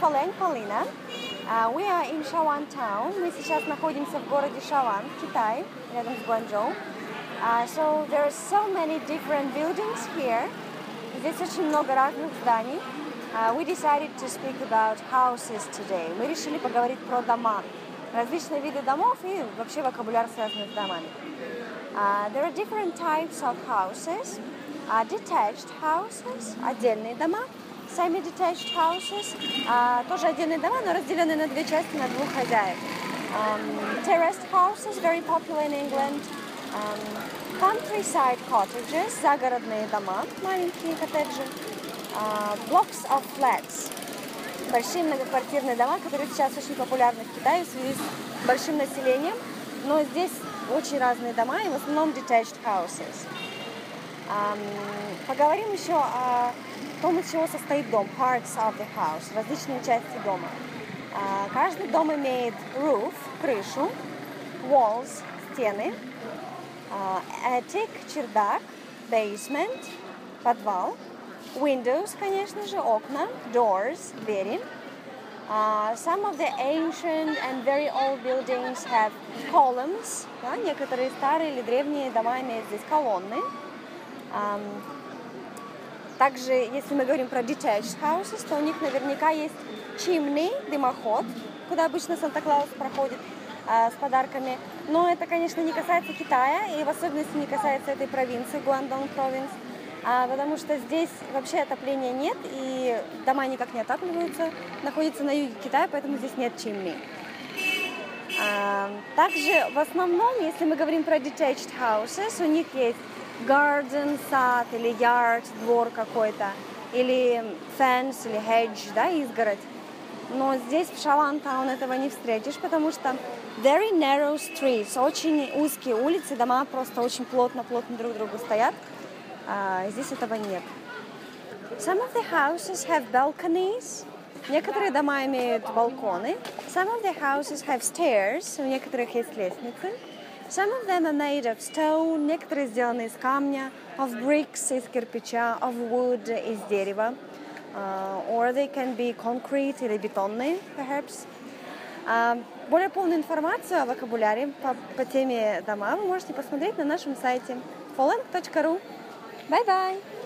Фалень Полина. Uh, we are in Шаван Town. Мы сейчас находимся в городе Шаван, Китай, рядом с Гуанчжоу. Uh, so there are so many different buildings here. Здесь очень много разных зданий. Uh, we decided to speak about houses today. Мы решили поговорить про дома, различные виды домов и вообще вокабуляр, связанный с домами. Uh, there are different types of houses. Uh, detached houses, отдельные дома. Semi-detached houses, uh, тоже отдельные дома, но разделены на две части, на двух хозяев. Um, terraced houses, very popular in England. Um, countryside cottages, загородные дома, маленькие коттеджи. Uh, blocks of flats, большие многоквартирные дома, которые сейчас очень популярны в Китае в связи с большим населением. Но здесь очень разные дома, и в основном detached houses. Поговорим еще о том, из чего состоит дом, parts of the house, различные части дома. Uh, каждый дом имеет roof, крышу, walls, стены, uh, attic, чердак, basement, подвал, windows, конечно же, окна, doors, двери. Uh, some of the ancient and very old buildings have columns. Да? Некоторые старые или древние дома имеют здесь колонны. Также, если мы говорим про detached houses, то у них наверняка есть chimney, дымоход, куда обычно Санта-Клаус проходит uh, с подарками. Но это, конечно, не касается Китая, и в особенности не касается этой провинции, Гуандong провинс, а, потому что здесь вообще отопления нет, и дома никак не отапливаются, находится на юге Китая, поэтому здесь нет чимни. А, также в основном, если мы говорим про detached houses, у них есть garden, сад или yard, двор какой-то, или fence, или hedge, да, изгородь. Но здесь в Шавантаун этого не встретишь, потому что very narrow streets, очень узкие улицы, дома просто очень плотно-плотно друг к другу стоят. А, здесь этого нет. Some of the houses have balconies. Некоторые дома имеют балконы. Some of the houses have stairs. У некоторых есть лестницы. Some of them are made of stone. Некоторые сделаны из камня. Of bricks, из кирпича. Of wood, из дерева. Uh, or they can be concrete или бетонные, perhaps. Uh, более полную информацию о вокабуляре по, по теме дома вы можете посмотреть на нашем сайте foland.ru. Bye bye!